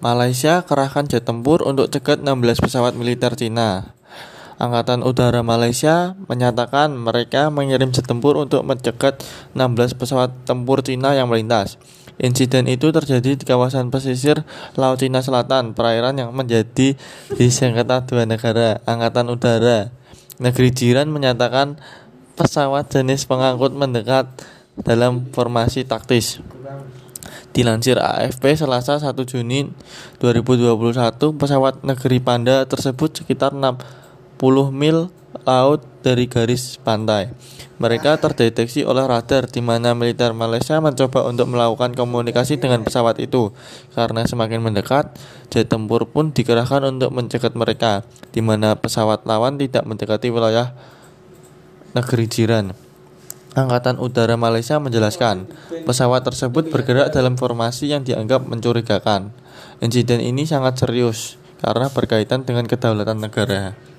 Malaysia kerahkan jet tempur untuk cegat 16 pesawat militer Cina. Angkatan Udara Malaysia menyatakan mereka mengirim jet tempur untuk mencegat 16 pesawat tempur Cina yang melintas. Insiden itu terjadi di kawasan pesisir Laut Cina Selatan, perairan yang menjadi di sengketa dua negara. Angkatan Udara negeri jiran menyatakan pesawat jenis pengangkut mendekat dalam formasi taktis. Dilansir AFP Selasa 1 Juni 2021, pesawat negeri Panda tersebut sekitar 60 mil laut dari garis pantai. Mereka terdeteksi oleh radar di mana militer Malaysia mencoba untuk melakukan komunikasi dengan pesawat itu. Karena semakin mendekat, jet tempur pun dikerahkan untuk mencegat mereka, di mana pesawat lawan tidak mendekati wilayah negeri jiran. Angkatan Udara Malaysia menjelaskan, pesawat tersebut bergerak dalam formasi yang dianggap mencurigakan. Insiden ini sangat serius karena berkaitan dengan kedaulatan negara.